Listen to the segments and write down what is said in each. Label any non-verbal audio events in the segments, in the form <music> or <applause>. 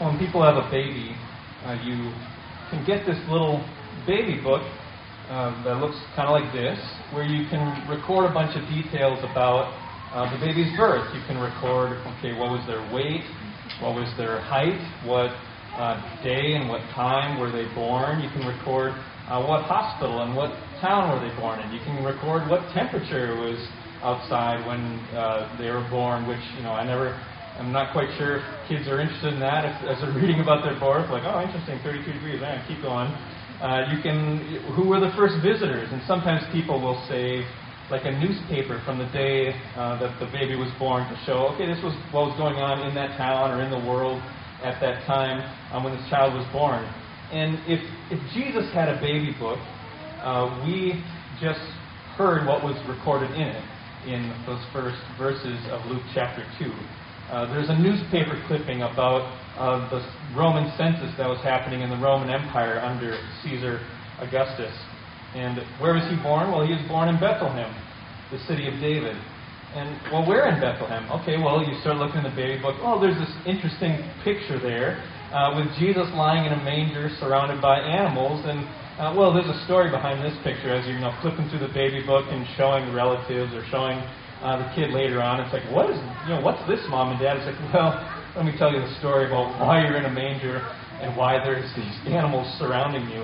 when people have a baby, uh, you can get this little baby book uh, that looks kind of like this, where you can record a bunch of details about uh, the baby's birth. You can record, okay, what was their weight, what was their height, what uh, day and what time were they born. You can record uh, what hospital and what town were they born in. You can record what temperature was outside when uh, they were born, which you know I never I'm not quite sure if kids are interested in that if, as they're <laughs> reading about their birth, like, oh, interesting, 32 degrees, man, keep going. Uh, you can, who were the first visitors? And sometimes people will save like a newspaper from the day uh, that the baby was born to show, okay, this was what was going on in that town or in the world at that time um, when this child was born. And if, if Jesus had a baby book, uh, we just heard what was recorded in it in those first verses of Luke chapter 2. Uh, there's a newspaper clipping about uh, the Roman census that was happening in the Roman Empire under Caesar Augustus. And where was he born? Well, he was born in Bethlehem, the city of David. And, well, where in Bethlehem? Okay, well, you start looking in the baby book. Oh, there's this interesting picture there uh, with Jesus lying in a manger surrounded by animals. And, uh, well, there's a story behind this picture as you're you know, flipping through the baby book and showing relatives or showing uh, the kid later on. It's like, what is, you know, what's this, mom and dad? It's like, well, <laughs> let me tell you the story about <laughs> why you're in a manger and why there's these animals surrounding you.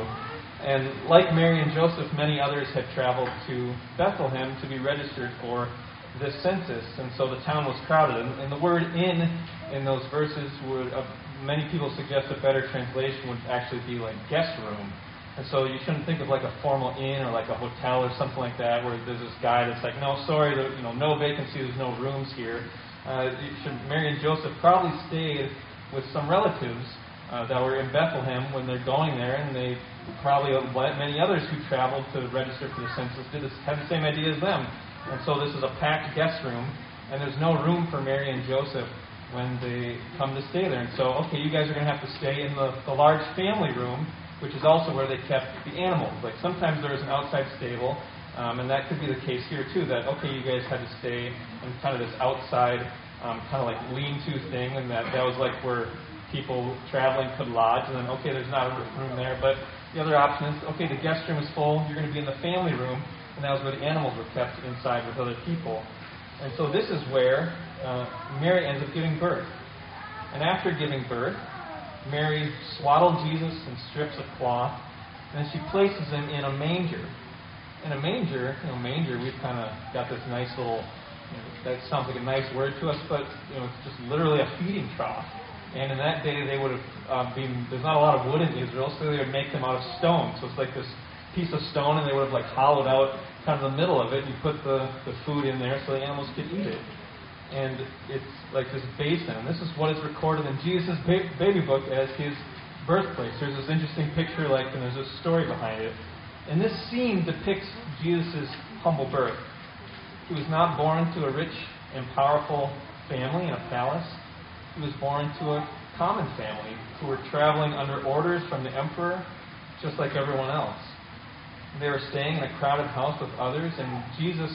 And like Mary and Joseph, many others had traveled to Bethlehem to be registered for this census, and so the town was crowded. And, the word "in" in those verses would, uh, many people suggest a better translation would actually be like guest room. And so you shouldn't think of like a formal inn or like a hotel or something like that where there's this guy that's like, no, sorry, there, you know, no vacancy, there's no rooms here. Uh, you should, Mary and Joseph probably stayed with some relatives uh, that were in Bethlehem when they're going there, and they probably, like many others who traveled to register for the census, did this, had the same idea as them. And so this is a packed guest room, and there's no room for Mary and Joseph when they come to stay there. And so, okay, you guys are going to have to stay in the, the large family room which is also where they kept the animals. Like sometimes there was an outside stable, um, and that could be the case here too. That okay, you guys had to stay in kind of this outside, um, kind of like lean-to thing, and that that was like where people traveling could lodge. And then okay, there's not a room there, but the other option is okay, the guest room is full. You're going to be in the family room, and that was where the animals were kept inside with other people. And so this is where uh, Mary ends up giving birth. And after giving birth, Mary swaddled Jesus in strips of cloth, and she places him in a manger. In a manger, you know, manger, we've kind of got this nice little, you know, that sounds like a nice word to us, but, you know, it's just literally a feeding trough. And in that day, they would have uh, been, there's not a lot of wood in Israel, so they would make them out of stone. So it's like this piece of stone, and they would have like hollowed out kind of the middle of it. and You put the, the food in there so the animals could eat it and it's like this basin. And this is what is recorded in Jesus' baby book as his birthplace. There's this interesting picture, like, and there's a story behind it. And this scene depicts Jesus' humble birth. He was not born to a rich and powerful family in a palace. He was born to a common family who were traveling under orders from the emperor, just like everyone else. They were staying in a crowded house with others, and Jesus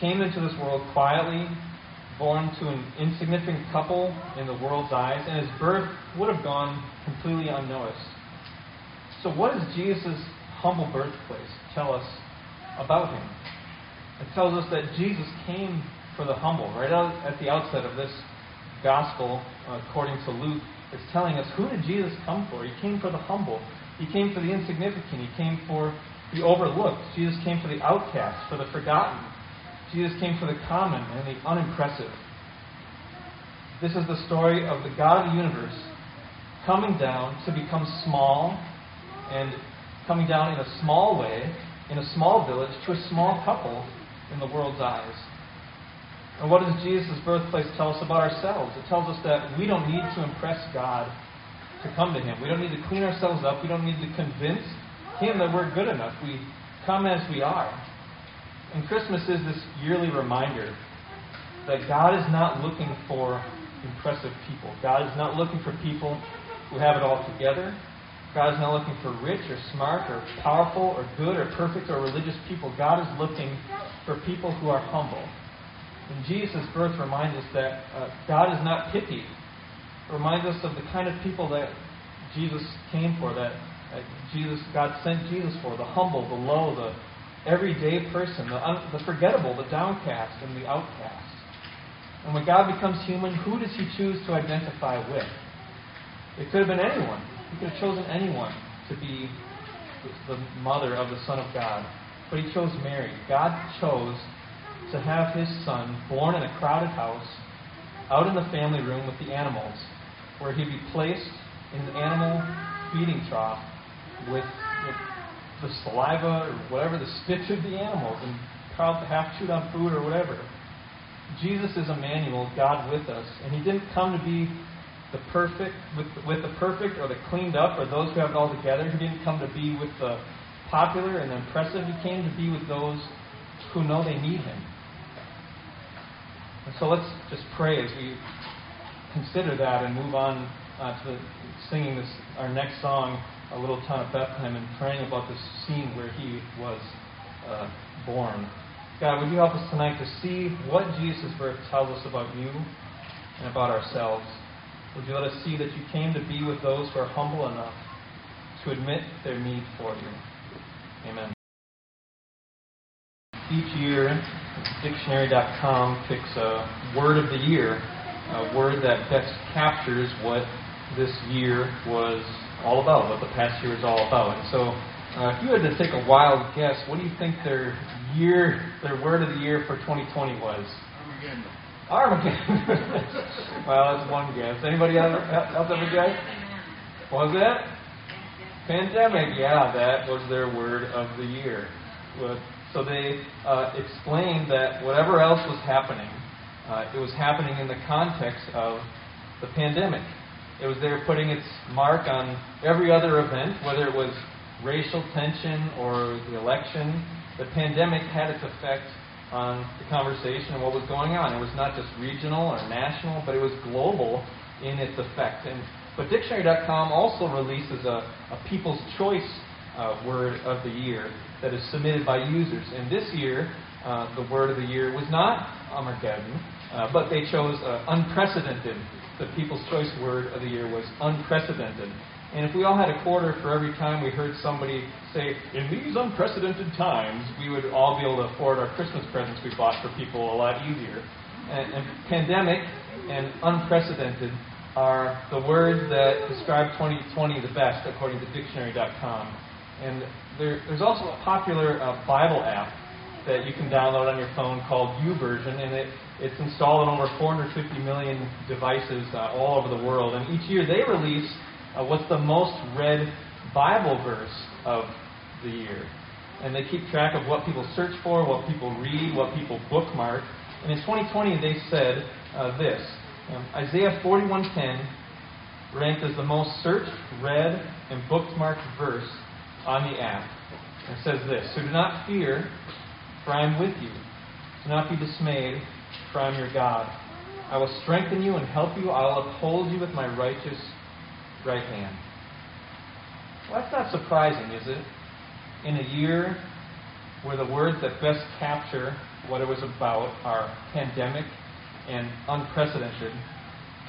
came into this world quietly born to an insignificant couple in the world's eyes, and his birth would have gone completely unnoticed. So, what does Jesus' humble birthplace tell us about him? It tells us that Jesus came for the humble. Right out at the outset of this gospel, uh, according to Luke, it's telling us who did Jesus come for? He came for the humble. He came for the insignificant. He came for the overlooked. Jesus came for the outcast, for the forgotten. Jesus came for the common and the unimpressive. This is the story of the God of the universe coming down to become small and coming down in a small way, in a small village, to a small couple in the world's eyes. And what does Jesus' birthplace tell us about ourselves? It tells us that we don't need to impress God to come to Him. We don't need to clean ourselves up. We don't need to convince Him that we're good enough. We come as we are. And Christmas is this yearly reminder that God is not looking for impressive people. God is not looking for people who have it all together. God is not looking for rich or smart or powerful or good or perfect or religious people. God is looking for people who are humble. And Jesus' birth reminds us that uh, God is not picky reminds us of the kind of people that Jesus came for, that, that Jesus, God sent Jesus for, the humble, the low, the everyday person, the, un, the forgettable, the downcast, and the outcast. And when God becomes human, who does he choose to identify with? It could have been anyone. He could have chosen anyone to be the mother of the Son of God. But he chose Mary. God chose to have his son born in a crowded house, out in the family room with the animals, where he'd be placed in the animal feeding trough with, with the saliva or whatever, the spit of the animals, and half chewed on food or whatever. Jesus is Emmanuel, God with us, and he didn't come to be the perfect with, with the perfect or the cleaned up or those who have it all together. He didn't come to be with the popular and the impressive. He came to be with those who know they need him. And so let's just pray as we consider that and move on uh, to the, singing this our next song, "O Little Town of Bethlehem," and praying about this scene where he was uh, born. God, would you help us tonight to see what Jesus' birth tells us about you and about ourselves? Would you let us see that you came to be with those who are humble enough to admit their need for you? Amen. Each year, dictionary.com picks a word of the year, a word that best captures what this year was all about, what the past year is all about. And so, uh, if you had to take a wild guess, what do you think their year, their word of the year for 2020 was? Armageddon. Armageddon. <laughs> well, that's one guess. Anybody else have a guess? Was it? Pandemic. Yeah, that was their word of the year. So they uh, explained that whatever else was happening, uh, it was happening in the context of the pandemic. It was there putting its mark on every other event, whether it was racial tension or the election. The pandemic had its effect on the conversation and what was going on. It was not just regional or national, but it was global in its effect. And but Dictionary.com also releases a, a People's Choice uh, word of the year that is submitted by users. And this year, uh, the word of the year was not Armageddon, uh, but they chose uh, unprecedented. The People's Choice word of the year was unprecedented. And if we all had a quarter for every time we heard somebody say, in these unprecedented times, we would all be able to afford our Christmas presents we bought for people a lot easier. And, and pandemic and unprecedented are the words that describe 2020 the best, according to dictionary.com. And there, there's also a popular uh, Bible app that you can download on your phone called YouVersion, and it, it's installed on over 450 million devices uh, all over the world. And each year they release uh, what's the most read Bible verse of the year. And they keep track of what people search for, what people read, what people bookmark. And in 2020, they said uh, this um, Isaiah 41:10 ranked as the most searched, read, and bookmarked verse on the app. It says this So do not fear, for I am with you. Do not be dismayed, I am your God. I will strengthen you and help you. I will uphold you with my righteous right hand. Well, that's not surprising, is it? In a year where the words that best capture what it was about are pandemic and unprecedented,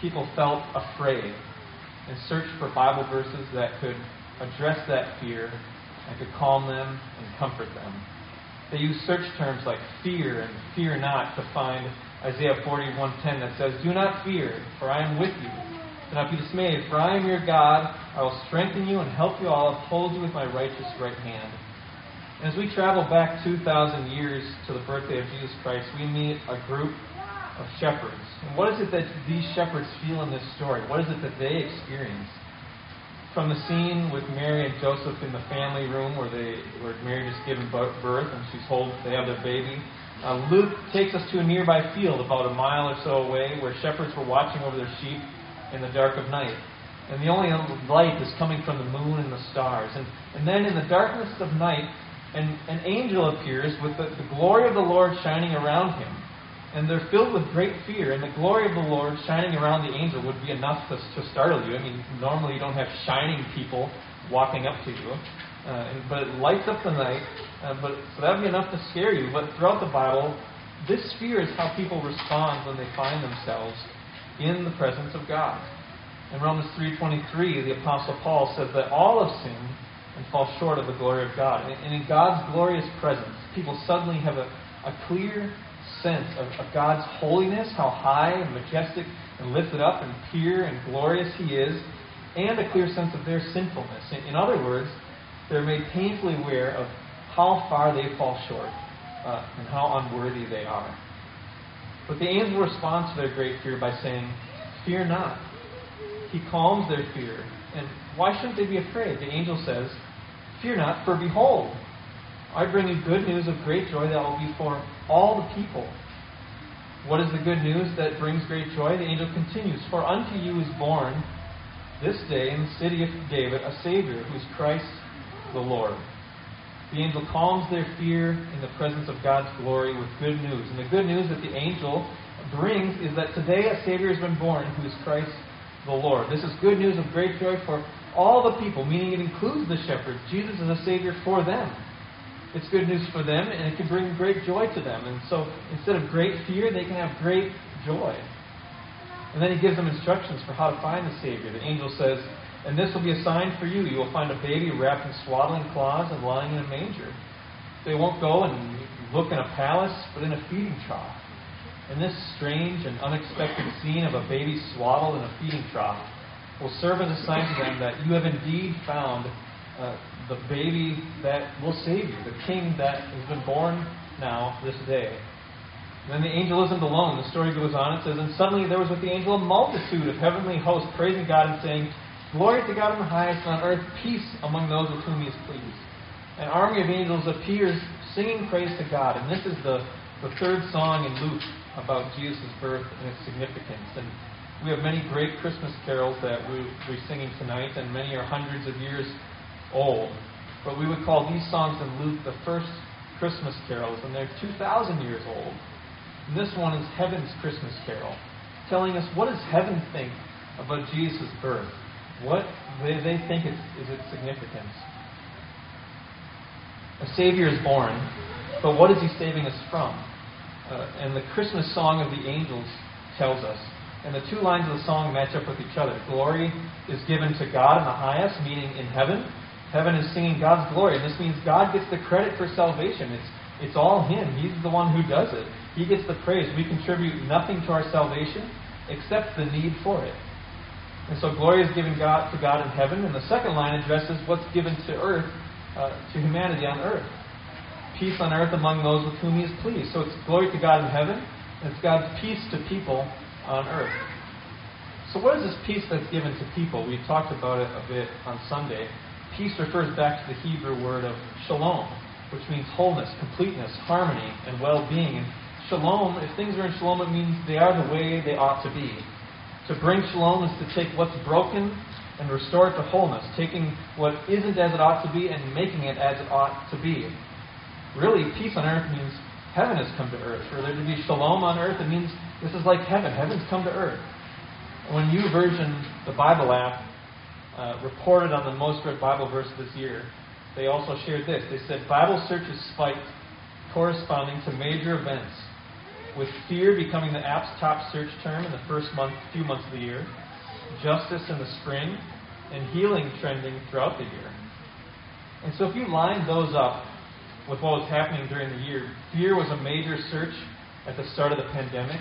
people felt afraid and searched for Bible verses that could address that fear and could calm them and comfort them. They used search terms like fear and fear not to find Isaiah 41:10 that says, "Do not fear, for I am with you. Do not be dismayed, for I am your God. I will strengthen you and help you. I'll uphold you with my righteous right hand. And as we travel back 2,000 years to the birthday of Jesus Christ, we meet a group of shepherds. And what is it that these shepherds feel in this story? What is it that they experience? From the scene with Mary and Joseph in the family room where they where Mary just given birth and she's told they have their baby. Uh, Luke takes us to a nearby field about a mile or so away where shepherds were watching over their sheep in the dark of night. And the only light is coming from the moon and the stars. And, and then in the darkness of night, an, an angel appears with the, the glory of the Lord shining around him. And they're filled with great fear. And the glory of the Lord shining around the angel would be enough to, to startle you. I mean, normally you don't have shining people walking up to you. Uh, but it lights up the night. Uh, but so that would be enough to scare you. But throughout the Bible, this fear is how people respond when they find themselves in the presence of God. In Romans 3.23, the Apostle Paul says that all have sinned and fall short of the glory of God. And in God's glorious presence, people suddenly have a, a clear sense of, of God's holiness, how high and majestic and lifted up and pure and glorious He is, and a clear sense of their sinfulness. In, in other words, they're made painfully aware of how far they fall short uh, and how unworthy they are. But the angel responds to their great fear by saying, Fear not. He calms their fear. And why shouldn't they be afraid? The angel says, Fear not, for behold, I bring you good news of great joy that will be for all the people. What is the good news that brings great joy? The angel continues, For unto you is born this day in the city of David a Savior, who is Christ the Lord. The angel calms their fear in the presence of God's glory with good news. And the good news that the angel brings is that today a Savior has been born, who is Christ the Lord. This is good news of great joy for all the people, meaning it includes the shepherds. Jesus is a Savior for them. It's good news for them, and it can bring great joy to them. And so instead of great fear, they can have great joy. And then he gives them instructions for how to find the Savior. The angel says, And this will be a sign for you. You will find a baby wrapped in swaddling cloths and lying in a manger. They won't go and look in a palace, but in a feeding trough. And this strange and unexpected scene of a baby swaddled in a feeding trough will serve as a sign to them that you have indeed found uh, the baby that will save you, the king that has been born now this day. And then the angel isn't alone. The story goes on. It says, And suddenly there was with the angel a multitude of heavenly hosts praising God and saying, Glory to God in the highest, and on earth peace among those with whom he is pleased. An army of angels appears singing praise to God. And this is the, the third song in Luke about Jesus' birth and its significance. And we have many great Christmas carols that we, we're singing tonight, and many are hundreds of years old. But we would call these songs in Luke the first Christmas carols, and they're 2,000 years old. And this one is Heaven's Christmas Carol, telling us what does heaven think about Jesus' birth? What they, they think is, is its significance. A Savior is born, but what is he saving us from? Uh, and the Christmas song of the angels tells us. And the two lines of the song match up with each other. Glory is given to God in the highest, meaning in heaven, Heaven is singing God's glory, and this means God gets the credit for salvation. It's, it's all Him. He's the one who does it. He gets the praise. We contribute nothing to our salvation except the need for it. And so glory is given God, to God in heaven, and the second line addresses what's given to earth, uh, to humanity on earth. Peace on earth among those with whom He is pleased. So it's glory to God in heaven, and it's God's peace to people on earth. So what is this peace that's given to people? We talked about it a bit on Sunday. Peace refers back to the Hebrew word of shalom, which means wholeness, completeness, harmony, and well being. And shalom, if things are in shalom, it means they are the way they ought to be. To bring shalom is to take what's broken and restore it to wholeness, taking what isn't as it ought to be and making it as it ought to be. Really, peace on earth means heaven has come to earth. For there to be shalom on earth, it means this is like heaven. Heaven's come to earth. When YouVersion, the Bible app, uh, reported on the most read Bible verse this year, they also shared this. They said Bible searches spiked, corresponding to major events, with fear becoming the app's top search term in the first month, few months of the year, justice in the spring, and healing trending throughout the year. And so if you line those up with what was happening during the year, fear was a major search at the start of the pandemic.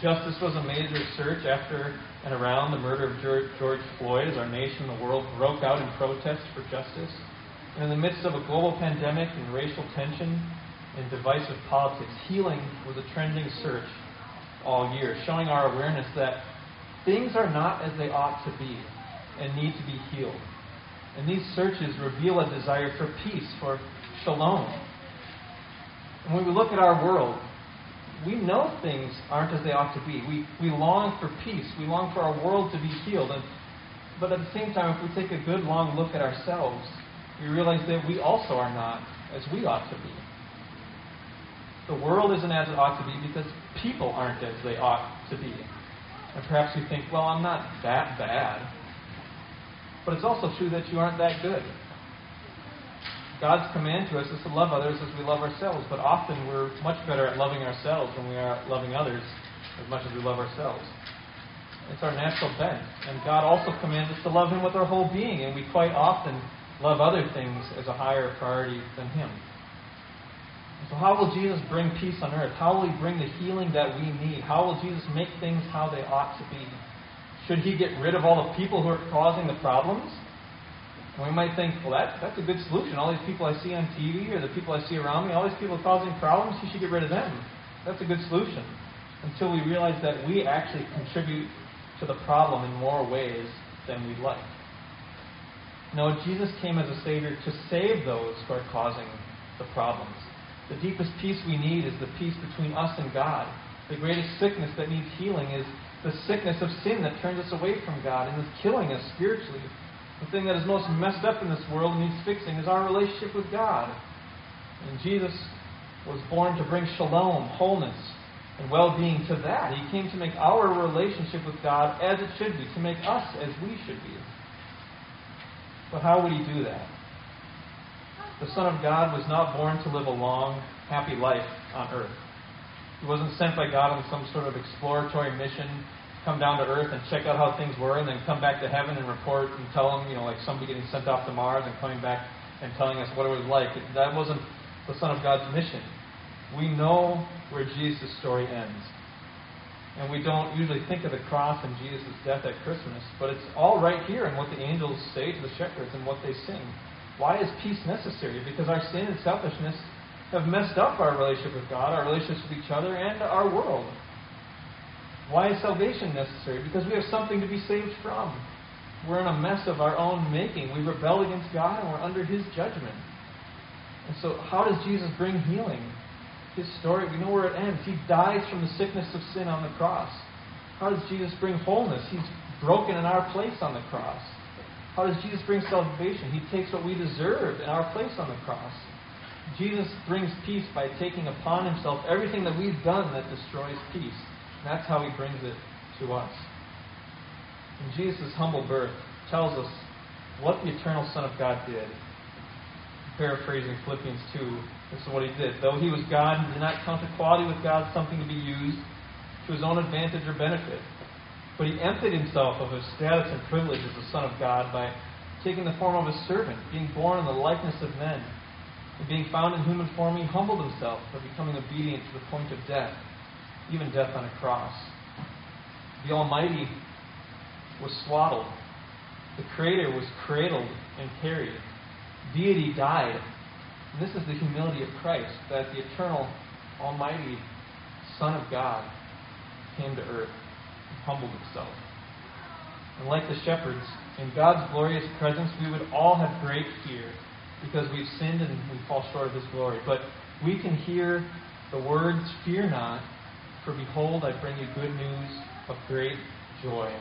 Justice was a major search after and around the murder of George Floyd as our nation and the world broke out in protest for justice. And in the midst of a global pandemic and racial tension and divisive politics, healing was a trending search all year, showing our awareness that things are not as they ought to be and need to be healed. And these searches reveal a desire for peace, for shalom. And when we look at our world, we know things aren't as they ought to be. We, we long for peace. We long for our world to be healed. And, but at the same time, if we take a good long look at ourselves, we realize that we also are not as we ought to be. The world isn't as it ought to be because people aren't as they ought to be. And perhaps you think, well, I'm not that bad. But it's also true that you aren't that good. God's command to us is to love others as we love ourselves, but often we're much better at loving ourselves than we are loving others as much as we love ourselves. It's our natural bent. And God also commands us to love Him with our whole being, and we quite often love other things as a higher priority than Him. So, how will Jesus bring peace on earth? How will He bring the healing that we need? How will Jesus make things how they ought to be? Should He get rid of all the people who are causing the problems? And we might think, well, that, that's a good solution. All these people I see on TV or the people I see around me, all these people causing problems, He should get rid of them. That's a good solution. Until we realize that we actually contribute to the problem in more ways than we'd like. No, Jesus came as a Savior to save those who are causing the problems. The deepest peace we need is the peace between us and God. The greatest sickness that needs healing is the sickness of sin that turns us away from God and is killing us spiritually. The thing that is most messed up in this world and needs fixing is our relationship with God. And Jesus was born to bring shalom, wholeness, and well being to that. He came to make our relationship with God as it should be, to make us as we should be. But how would he do that? The Son of God was not born to live a long, happy life on earth. He wasn't sent by God on some sort of exploratory mission come down to earth and check out how things were and then come back to heaven and report and tell them, you know, like somebody getting sent off to Mars and coming back and telling us what it was like. That wasn't the Son of God's mission. We know where Jesus' story ends. And we don't usually think of the cross and Jesus' death at Christmas, but it's all right here in what the angels say to the shepherds and what they sing. Why is peace necessary? Because our sin and selfishness have messed up our relationship with God, our relationships with each other, and our world. Why is salvation necessary? Because we have something to be saved from. We're in a mess of our own making. We rebel against God and we're under His judgment. And so, how does Jesus bring healing? His story, we know where it ends. He dies from the sickness of sin on the cross. How does Jesus bring wholeness? He's broken in our place on the cross. How does Jesus bring salvation? He takes what we deserve in our place on the cross. Jesus brings peace by taking upon himself everything that we've done that destroys peace. And that's how he brings it to us. And Jesus' humble birth tells us what the eternal Son of God did. Paraphrasing Philippians 2, this is what he did. Though he was God, he did not count equality with God something to be used to his own advantage or benefit. But he emptied himself of his status and privilege as the Son of God by taking the form of a servant, being born in the likeness of men. And being found in human form, he humbled himself by becoming obedient to the point of death, even death on a cross. The Almighty was swaddled. The Creator was cradled and carried. Deity died. And this is the humility of Christ, that the eternal, almighty Son of God came to earth humbled himself. And like the shepherds, in God's glorious presence, we would all have great fear because we've sinned and we fall short of his glory. But we can hear the words, Fear not, for behold, I bring you good news of great joy.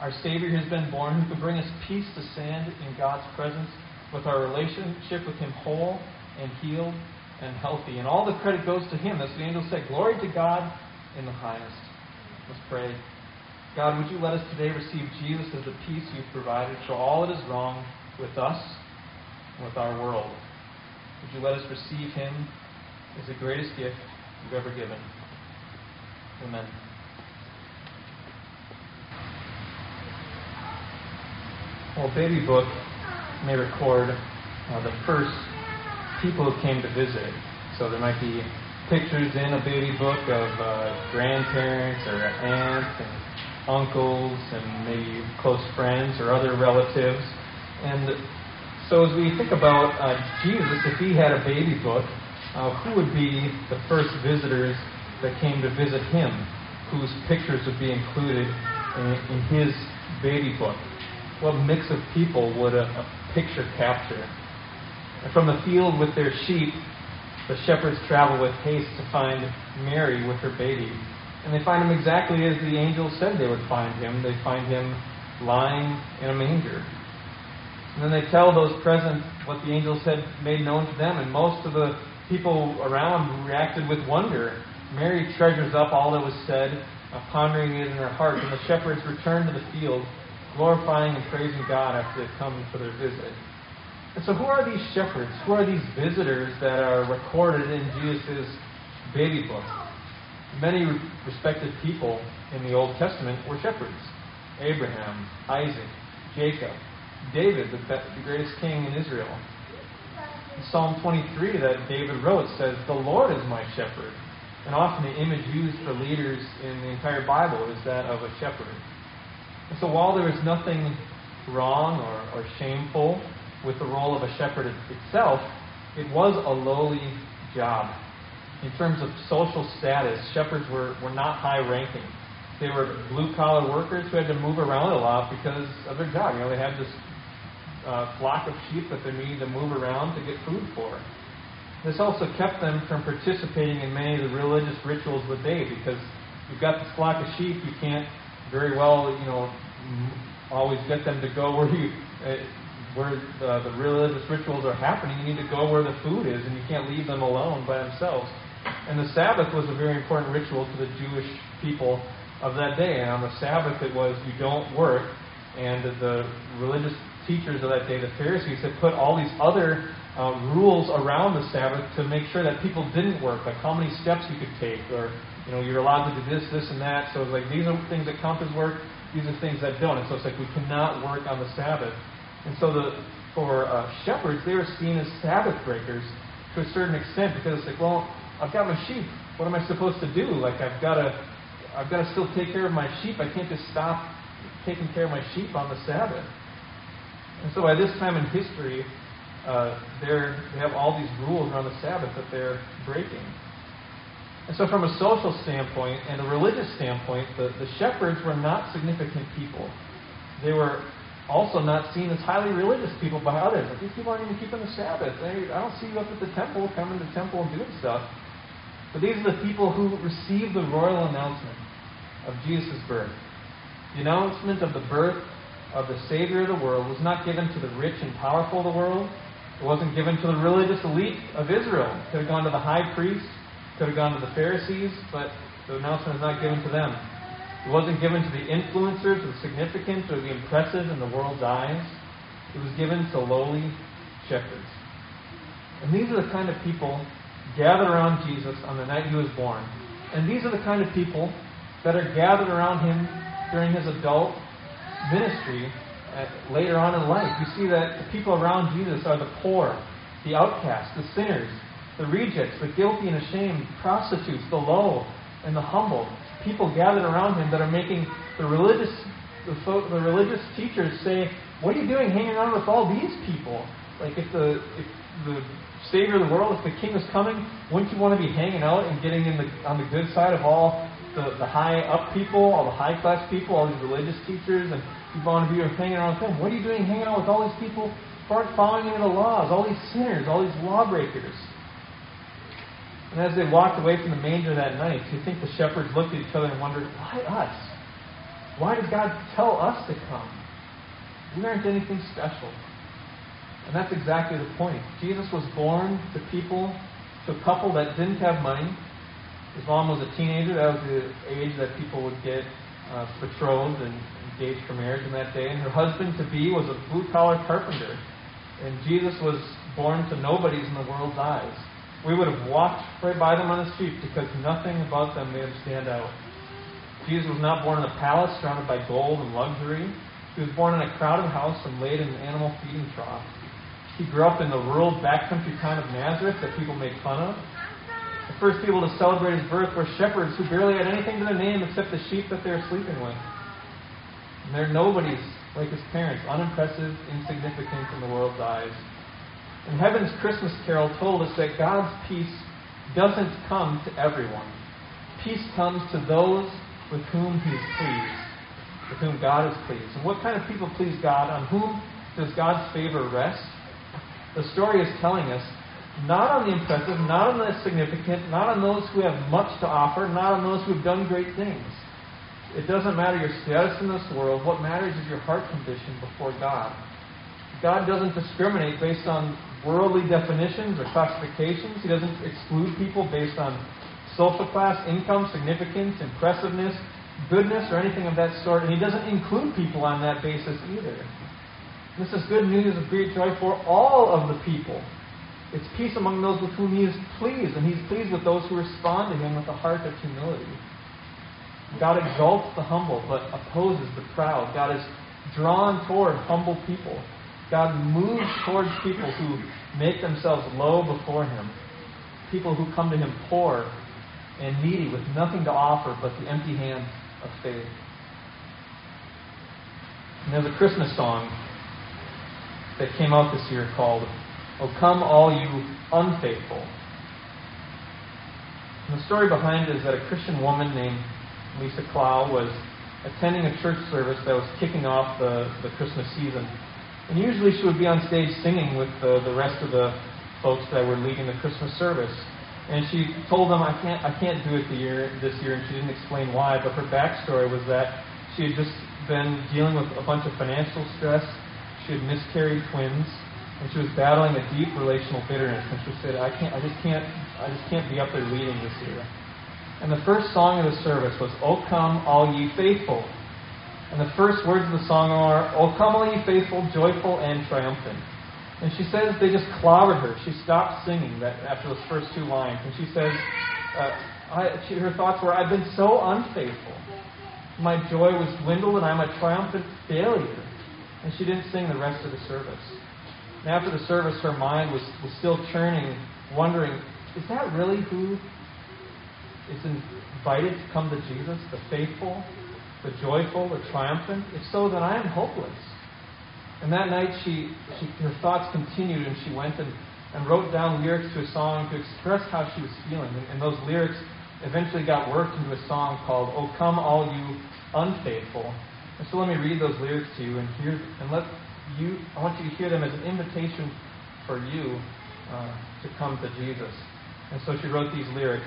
Our Savior has been born who can bring us peace to stand in God's presence with our relationship with Him whole and healed and healthy. And all the credit goes to Him. As the angel said, Glory to God in the highest. Let's pray. God, would you let us today receive Jesus as the peace you've provided for all that is wrong with us and with our world? Would you let us receive him as the greatest gift you've ever given? Amen. Well, Baby Book may record uh, the first people who came to visit. So there might be pictures in a baby book of uh, grandparents or aunts and uncles and maybe close friends or other relatives. And so as we think about uh, Jesus, if he had a baby book, uh, who would be the first visitors that came to visit him, whose pictures would be included in, in his baby book? What mix of people would a, a picture capture? And from the field with their sheep, the shepherds travel with haste to find Mary with her baby. And they find him exactly as the angel said they would find him. They find him lying in a manger. And then they tell those present what the angels had made known to them, and most of the people around reacted with wonder. Mary treasures up all that was said, uh, pondering it in her heart, and the shepherds return to the field, glorifying and praising God after they've come for their visit. And so, who are these shepherds? Who are these visitors that are recorded in Jesus' baby book? Many respected people in the Old Testament were shepherds. Abraham, Isaac, Jacob, David, the, the greatest king in Israel. In Psalm 23 that David wrote says, The Lord is my shepherd. And often the image used for leaders in the entire Bible is that of a shepherd. And so while there is nothing wrong or, or shameful with the role of a shepherd itself, it was a lowly job. In terms of social status, shepherds were, were not high ranking. They were blue collar workers who had to move around a lot because of their job. You know, they had this uh, flock of sheep that they needed to move around to get food for. This also kept them from participating in many of the religious rituals of the day because you've got this flock of sheep, you can't very well, you know, always get them to go <laughs> where you uh, where the, the religious rituals are happening. You need to go where the food is, and you can't leave them alone by themselves. And the Sabbath was a very important ritual to the Jewish people of that day. And on the Sabbath, it was you don't work. And the religious teachers of that day, the Pharisees, had put all these other uh, rules around the Sabbath to make sure that people didn't work, like how many steps you could take, or you know you're allowed to do this, this, and that. So like these are things that count as work. These are things that don't. And so it's like we cannot work on the Sabbath. And so the for uh, shepherds, they were seen as Sabbath breakers to a certain extent because it's like, well, I've got my sheep. What am I supposed to do? Like I've got to, I've got to still take care of my sheep. I can't just stop taking care of my sheep on the Sabbath. And so by this time in history, uh, they have all these rules around the Sabbath that they're breaking. And so, from a social standpoint and a religious standpoint, the, the shepherds were not significant people. They were also not seen as highly religious people by others. Like, these people aren't even keeping the Sabbath. They, I don't see you up at the temple, coming to the temple and doing stuff. But these are the people who received the royal announcement of Jesus' birth. The announcement of the birth of the Savior of the world was not given to the rich and powerful of the world. It wasn't given to the religious elite of Israel. It could have gone to the high priest, could have gone to the Pharisees, but the announcement was not given to them. It wasn't given to the influencers, the significant, or the impressive in the world's eyes. It was given to lowly shepherds. And these are the kind of people gathered around Jesus on the night he was born. And these are the kind of people that are gathered around him during his adult ministry uh, later on in life. You see that the people around Jesus are the poor, the outcasts, the sinners, the rejects, the guilty and ashamed, prostitutes, the low and the humble. People gathered around him that are making the religious the, the religious teachers say, "What are you doing hanging around with all these people? Like if the if the Savior of the world, if the King is coming, wouldn't you want to be hanging out and getting in the on the good side of all the, the high up people, all the high class people, all these religious teachers, and you want to be hanging around with them? What are you doing hanging out with all these people who aren't following any of the laws, all these sinners, all these lawbreakers? And as they walked away from the manger that night, you think the shepherds looked at each other and wondered, why us? Why did God tell us to come? We aren't anything special. And that's exactly the point. Jesus was born to people, to a couple that didn't have money. His mom was a teenager. That was the age that people would get uh, betrothed and engaged for marriage in that day. And her husband to be was a blue collar carpenter. And Jesus was born to nobodies in the world's eyes. We would have walked right by them on the street because nothing about them made them stand out. Jesus was not born in a palace surrounded by gold and luxury. He was born in a crowded house and laid in an animal feeding trough. He grew up in the rural backcountry town of Nazareth that people make fun of. The first people to celebrate his birth were shepherds who barely had anything to their name except the sheep that they were sleeping with. And they're nobodies like his parents, unimpressive, insignificant in the world's eyes. And Heaven's Christmas carol told us that God's peace doesn't come to everyone. Peace comes to those with whom he is pleased, with whom God is pleased. And what kind of people please God? On whom does God's favor rest? The story is telling us not on the impressive, not on the significant, not on those who have much to offer, not on those who have done great things. It doesn't matter your status in this world. What matters is your heart condition before God. God doesn't discriminate based on worldly definitions or classifications. He doesn't exclude people based on social class, income, significance, impressiveness, goodness, or anything of that sort. And He doesn't include people on that basis either. This is good news of great joy for all of the people. It's peace among those with whom he is pleased, and he's pleased with those who respond to him with a heart of humility. God exalts the humble but opposes the proud. God is drawn toward humble people. God moves towards people who make themselves low before Him, people who come to Him poor and needy with nothing to offer but the empty hands of faith. And there's a Christmas song that came out this year called, Oh Come All You Unfaithful. And the story behind it is that a Christian woman named Lisa Clow was attending a church service that was kicking off the, the Christmas season. And usually she would be on stage singing with the, the rest of the folks that were leading the Christmas service. And she told them, I can't, I can't do it the year, this year, and she didn't explain why, but her backstory was that she had just been dealing with a bunch of financial stress. She had miscarried twins, and she was battling a deep relational bitterness. And she said, I can't, I just can't, I just can't be up there leading this year. And the first song of the service was, O come, all ye faithful. And the first words of the song are, O come, all ye faithful, joyful and triumphant. And she says they just clobbered her. She stopped singing that after those first two lines. And she says, uh, I, she, her thoughts were, I've been so unfaithful. My joy was dwindled and I'm a triumphant failure. And she didn't sing the rest of the service. And after the service, her mind was, was still churning, wondering, is that really who is invited to come to Jesus? The faithful, the joyful, the triumphant? If so, then I am hopeless. And that night, she, she, her thoughts continued, and she went and, and wrote down lyrics to a song to express how she was feeling. And, and those lyrics eventually got worked into a song called "Oh Come All You Unfaithful." And so let me read those lyrics to you, and hear, and let you. I want you to hear them as an invitation for you uh, to come to Jesus. And so she wrote these lyrics.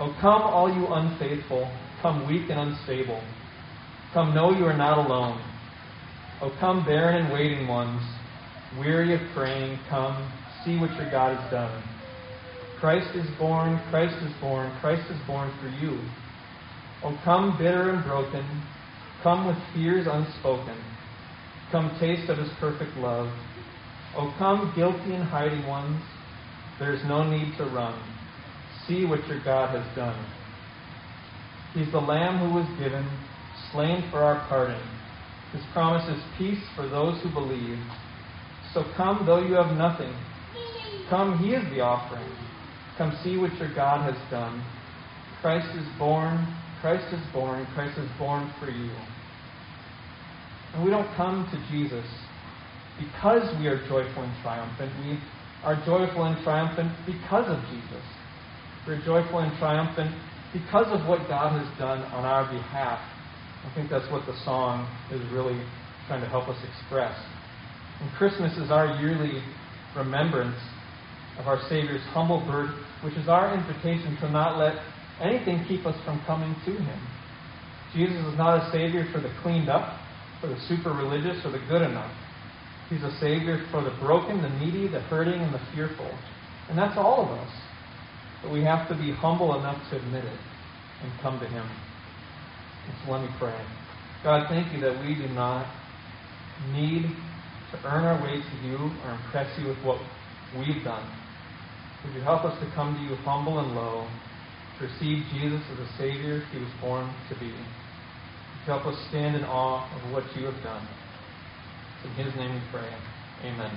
Oh, come, all you unfaithful, come weak and unstable. Come, know you are not alone. Oh, come, barren and waiting ones, weary of praying, come, see what your God has done. Christ is born, Christ is born, Christ is born for you. Oh, come, bitter and broken, come with fears unspoken. Come, taste of his perfect love. Oh, come, guilty and hiding ones, there is no need to run. See what your God has done. He's the Lamb who was given, slain for our pardon. His promise is peace for those who believe. So come, though you have nothing. Come, He is the offering. Come see what your God has done. Christ is born. Christ is born. Christ is born for you. And we don't come to Jesus because we are joyful and triumphant. We are joyful and triumphant because of Jesus. We're joyful and triumphant because of what God has done on our behalf I think that's what the song is really trying to help us express. And Christmas is our yearly remembrance of our Savior's humble birth, which is our invitation to not let anything keep us from coming to Him. Jesus is not a Savior for the cleaned up, for the super religious, or the good enough. He's a Savior for the broken, the needy, the hurting, and the fearful. And that's all of us. But we have to be humble enough to admit it and come to Him. So let me pray. God, thank you that we do not need to earn our way to you or impress you with what we've done. Would you help us to come to you humble and low, to receive Jesus as a Savior he was born to be? Help us stand in awe of what you have done? In his name we pray. Amen.